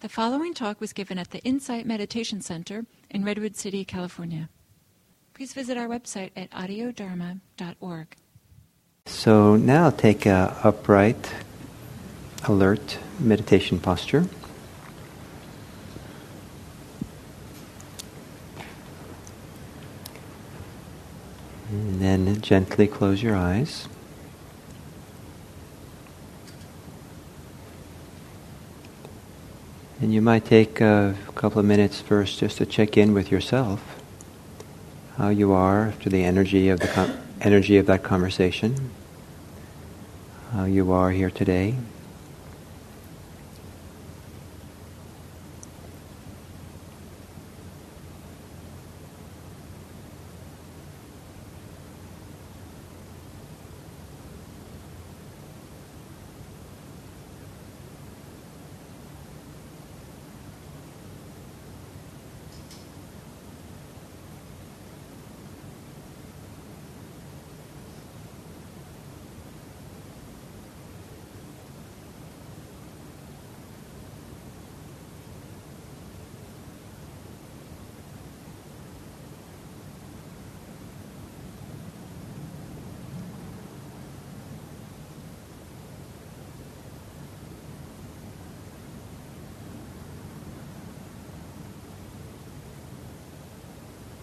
The following talk was given at the Insight Meditation Center in Redwood City, California. Please visit our website at audiodharma.org. So now take a upright, alert meditation posture. And then gently close your eyes. And you might take a couple of minutes first just to check in with yourself, how you are after the energy of the energy of that conversation, how you are here today.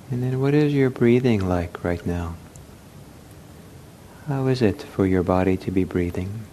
And then what is your breathing like right now? How is it for your body to be breathing?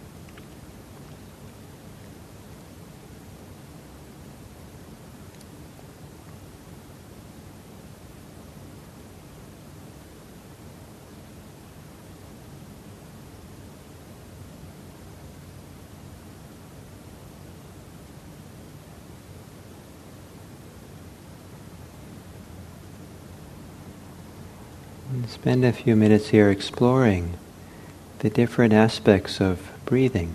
Spend a few minutes here exploring the different aspects of breathing,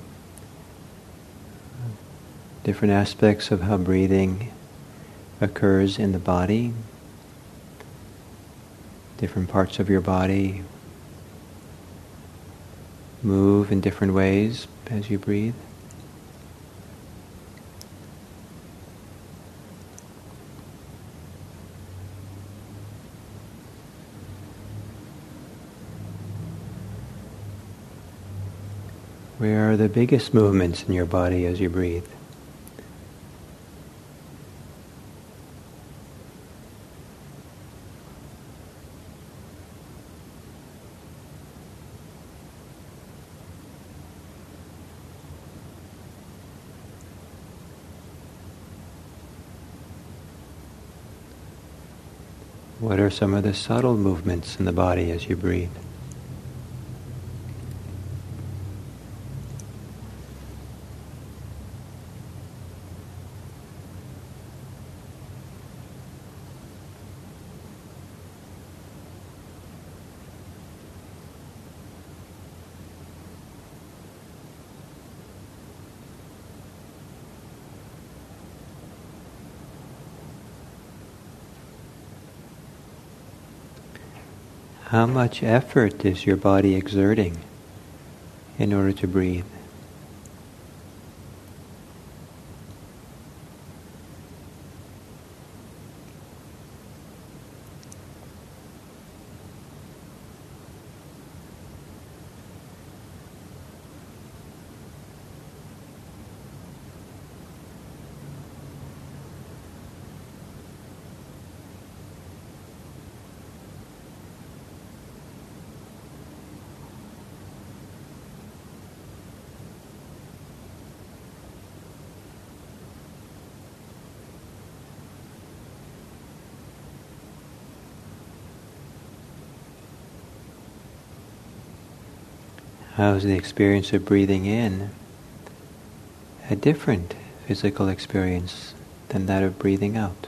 different aspects of how breathing occurs in the body, different parts of your body move in different ways as you breathe. Where are the biggest movements in your body as you breathe? What are some of the subtle movements in the body as you breathe? How much effort is your body exerting in order to breathe? How's the experience of breathing in a different physical experience than that of breathing out?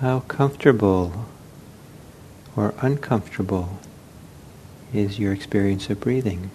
How comfortable or uncomfortable is your experience of breathing?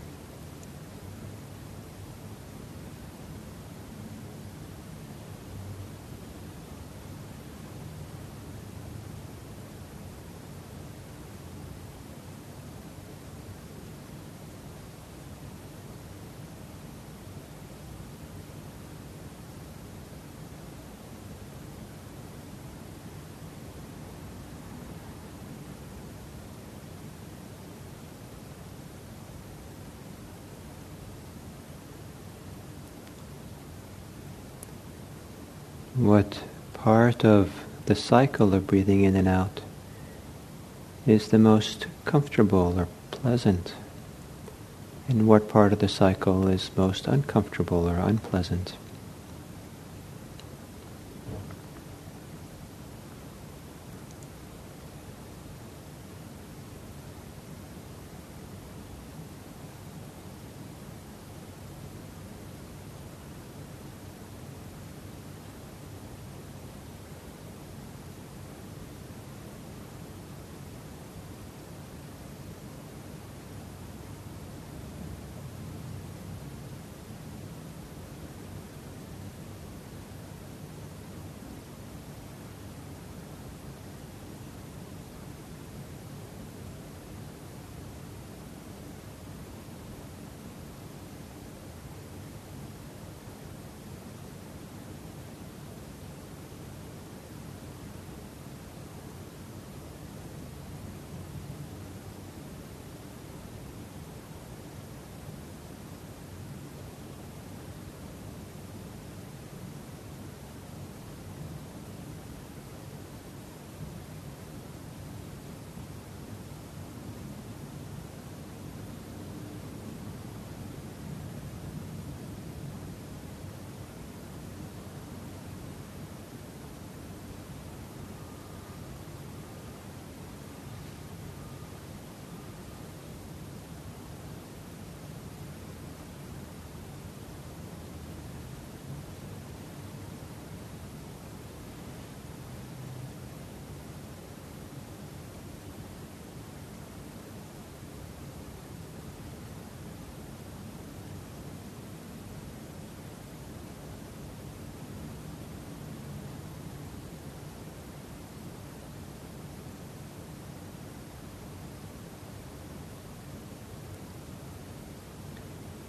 Of the cycle of breathing in and out is the most comfortable or pleasant, and what part of the cycle is most uncomfortable or unpleasant.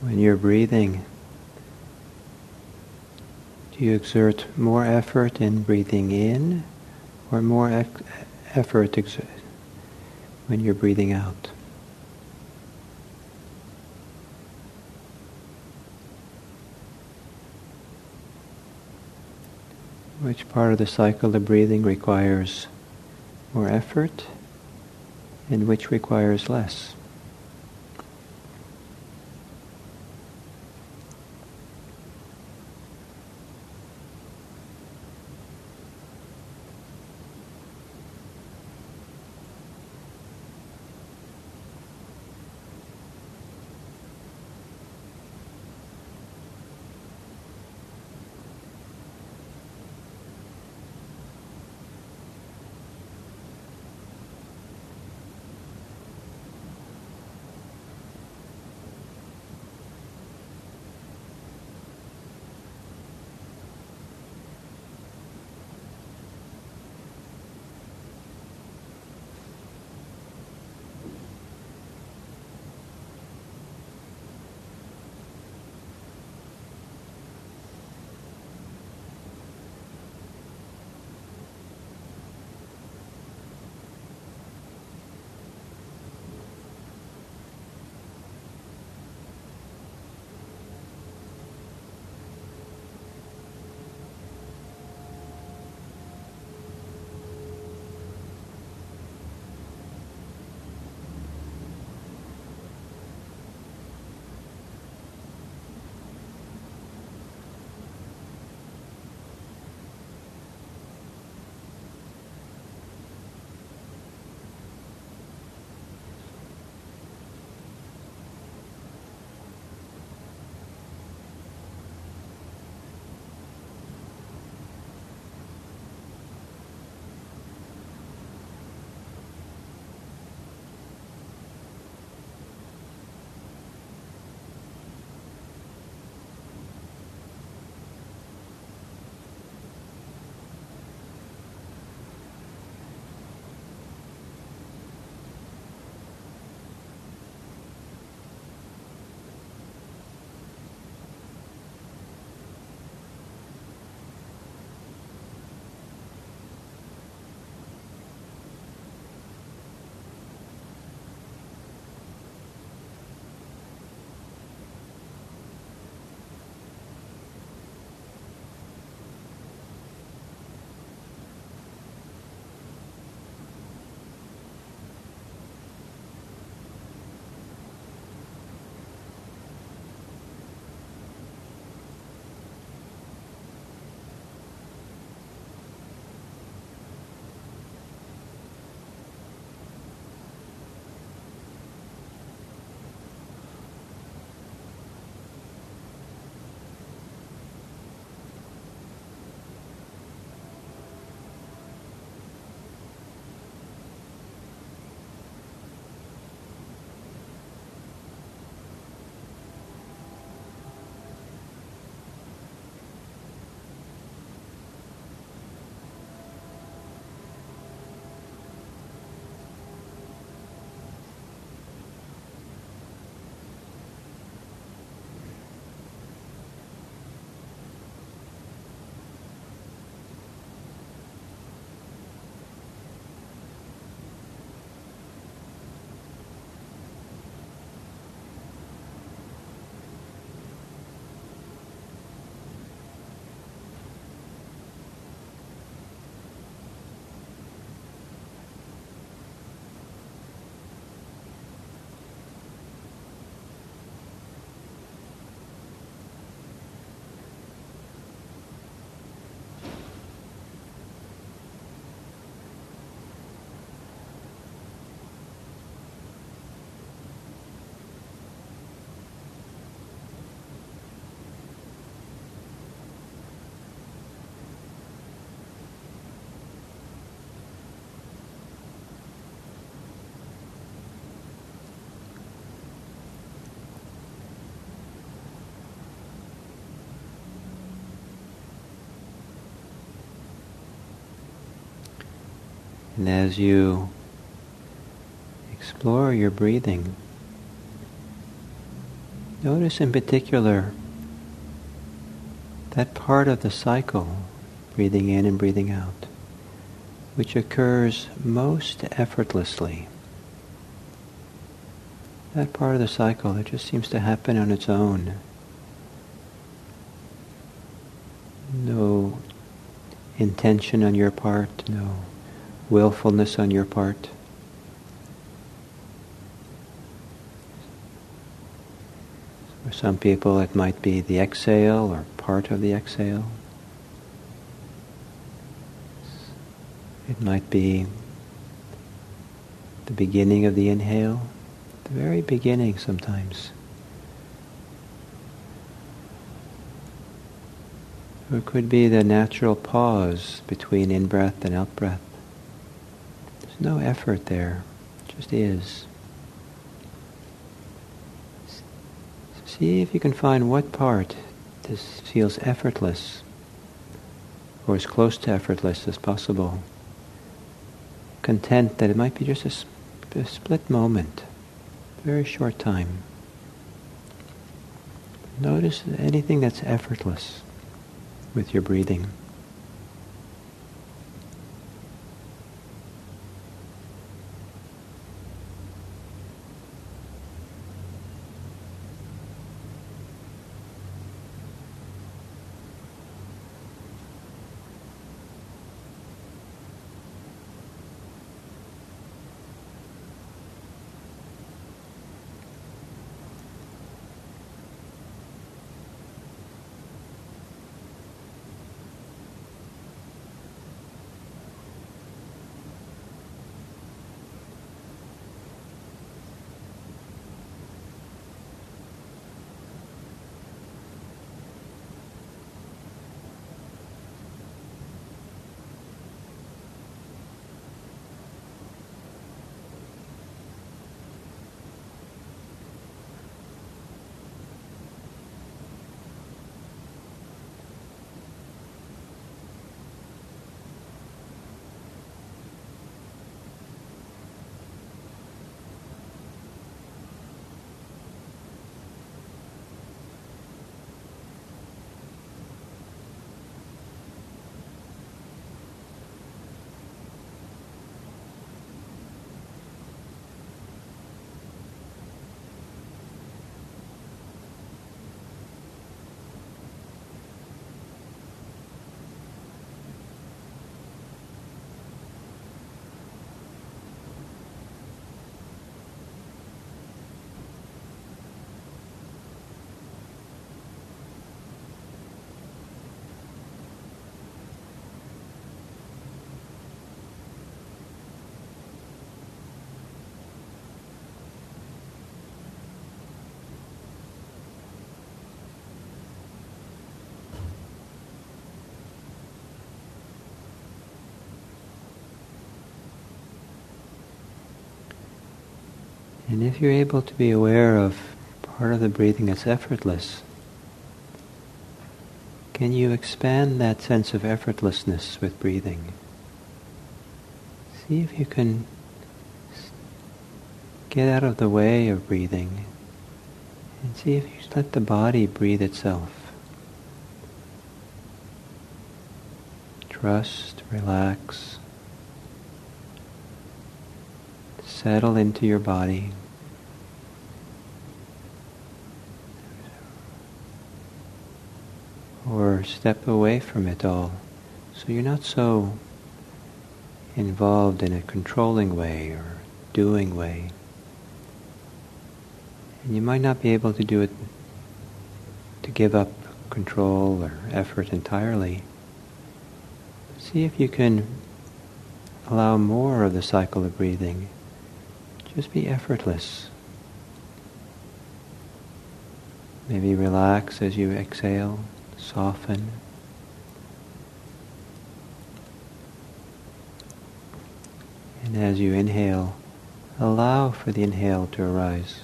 When you're breathing, do you exert more effort in breathing in or more ec- effort when you're breathing out? Which part of the cycle of breathing requires more effort and which requires less? And as you explore your breathing, notice in particular that part of the cycle, breathing in and breathing out, which occurs most effortlessly. That part of the cycle that just seems to happen on its own. No intention on your part, no willfulness on your part. For some people it might be the exhale or part of the exhale. It might be the beginning of the inhale, the very beginning sometimes. Or it could be the natural pause between in-breath and out-breath. There's no effort there, it just is. See if you can find what part this feels effortless, or as close to effortless as possible. Content that it might be just a, a split moment, very short time. Notice anything that's effortless with your breathing. And if you're able to be aware of part of the breathing that's effortless, can you expand that sense of effortlessness with breathing? See if you can get out of the way of breathing and see if you let the body breathe itself. Trust, relax, settle into your body. Or step away from it all. So you're not so involved in a controlling way or doing way. And you might not be able to do it to give up control or effort entirely. See if you can allow more of the cycle of breathing. Just be effortless. Maybe relax as you exhale soften. And as you inhale, allow for the inhale to arise.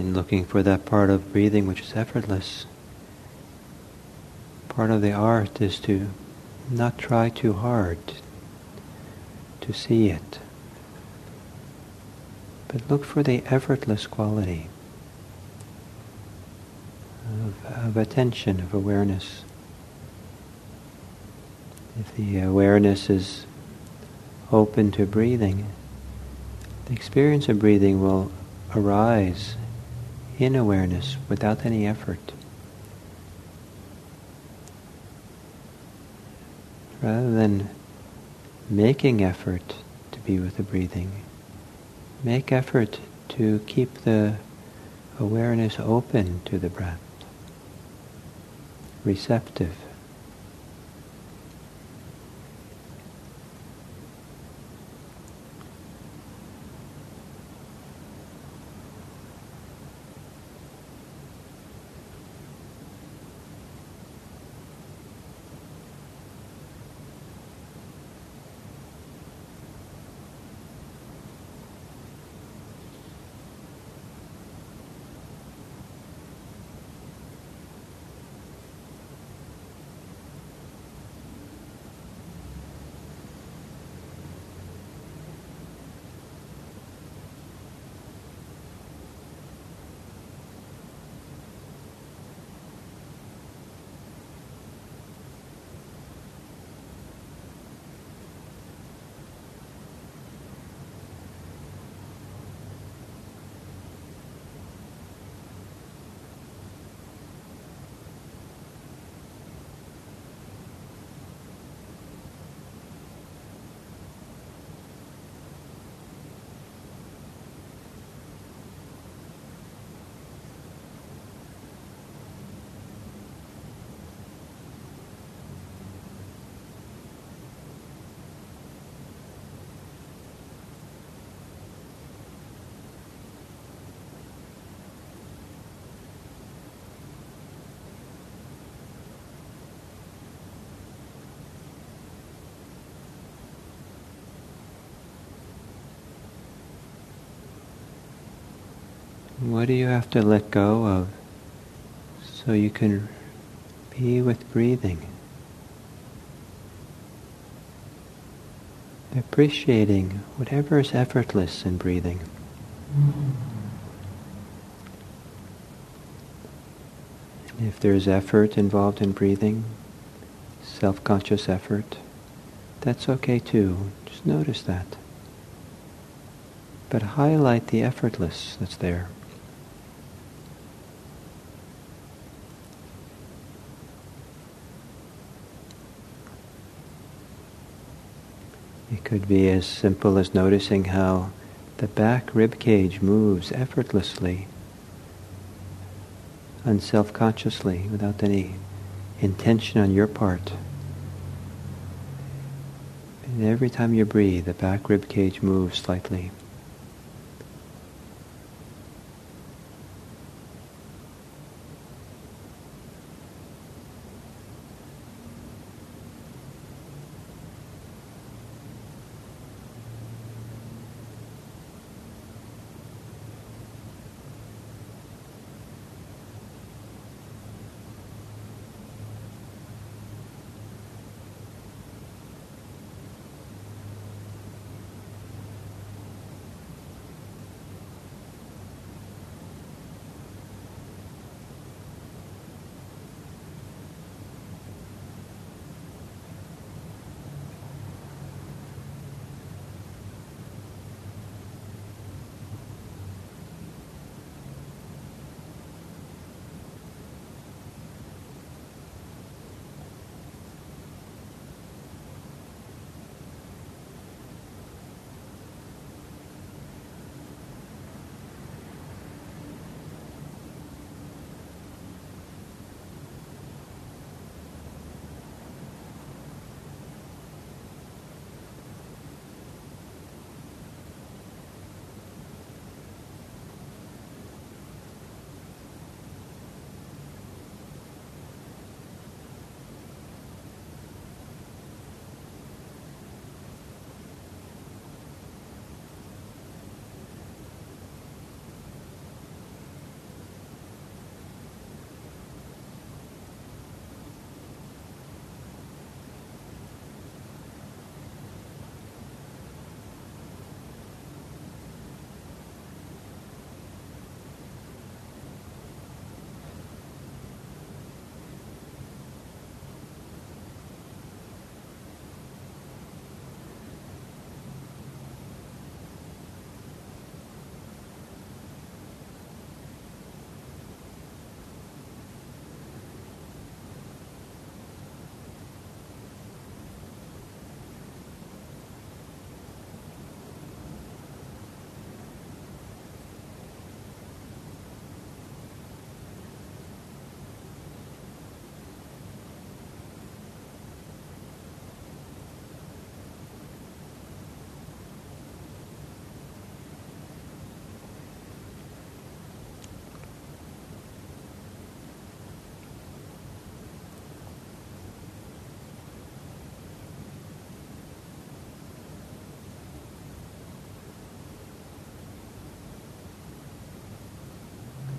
In looking for that part of breathing which is effortless. Part of the art is to not try too hard to see it, but look for the effortless quality of, of attention, of awareness. If the awareness is open to breathing, the experience of breathing will arise in awareness without any effort. Rather than making effort to be with the breathing, make effort to keep the awareness open to the breath, receptive. What do you have to let go of so you can be with breathing? Appreciating whatever is effortless in breathing. If there's effort involved in breathing, self-conscious effort, that's okay too. Just notice that. But highlight the effortless that's there. It could be as simple as noticing how the back rib cage moves effortlessly, unself-consciously, without any intention on your part. And every time you breathe, the back rib cage moves slightly.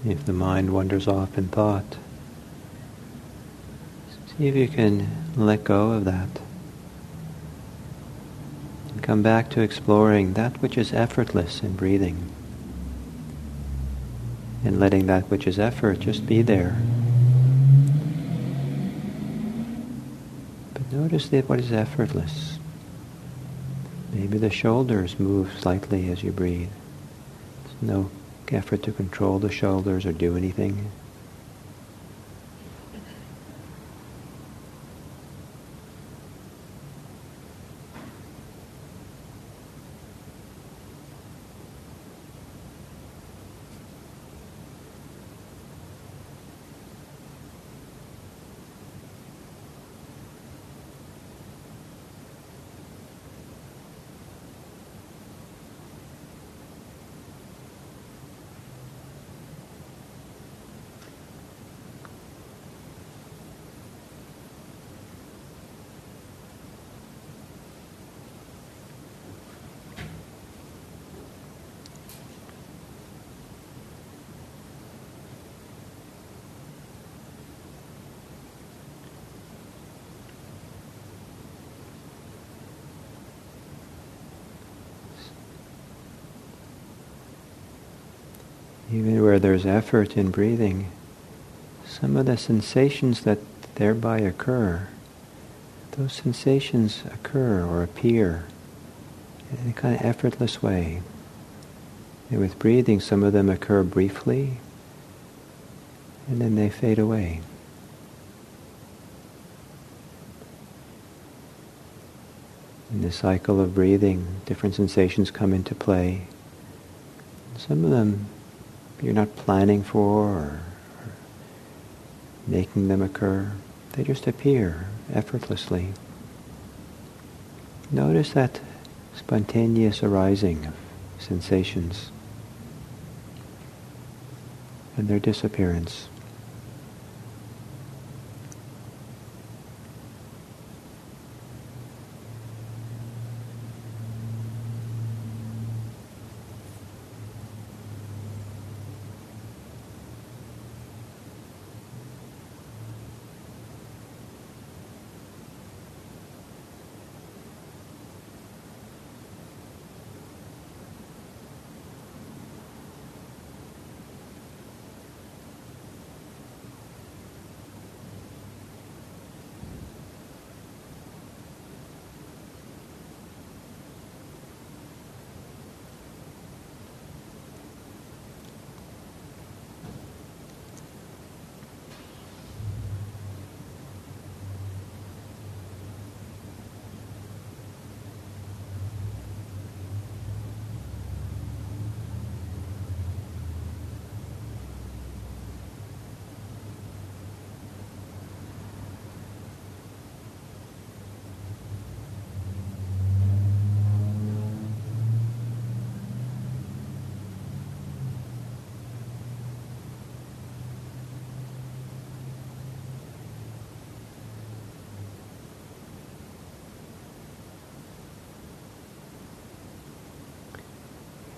If the mind wanders off in thought, see if you can let go of that. And come back to exploring that which is effortless in breathing. And letting that which is effort just be there. But notice that what is effortless. Maybe the shoulders move slightly as you breathe. There's no effort to control the shoulders or do anything. Even where there's effort in breathing, some of the sensations that thereby occur, those sensations occur or appear in a kind of effortless way. And with breathing, some of them occur briefly, and then they fade away. In the cycle of breathing, different sensations come into play. Some of them you're not planning for or, making them occur. They just appear effortlessly. Notice that spontaneous arising of sensations and their disappearance.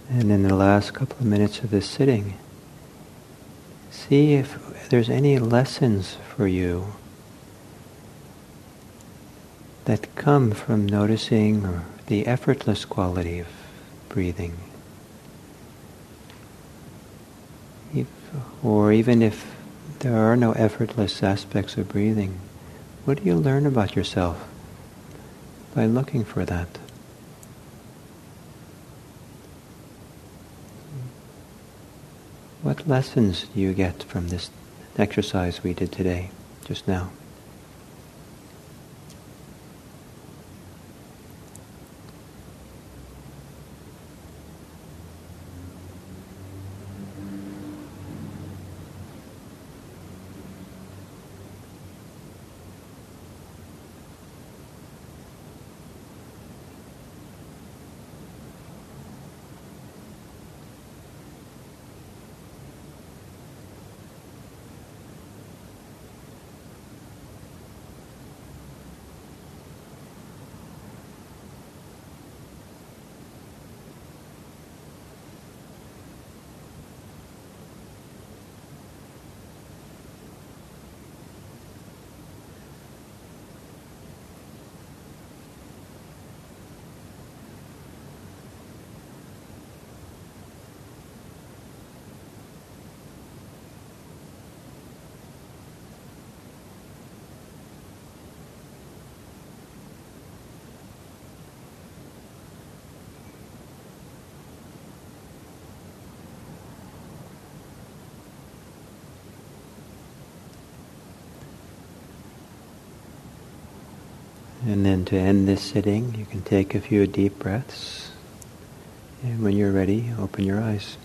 And in the last couple of minutes of this sitting, see if there's any lessons for you that come from noticing the effortless quality of breathing. If, or even if there are no effortless aspects of breathing, what do you learn about yourself by looking for that? What lessons do you get from this exercise we did today, just now? And then to end this sitting, you can take a few deep breaths. And when you're ready, open your eyes.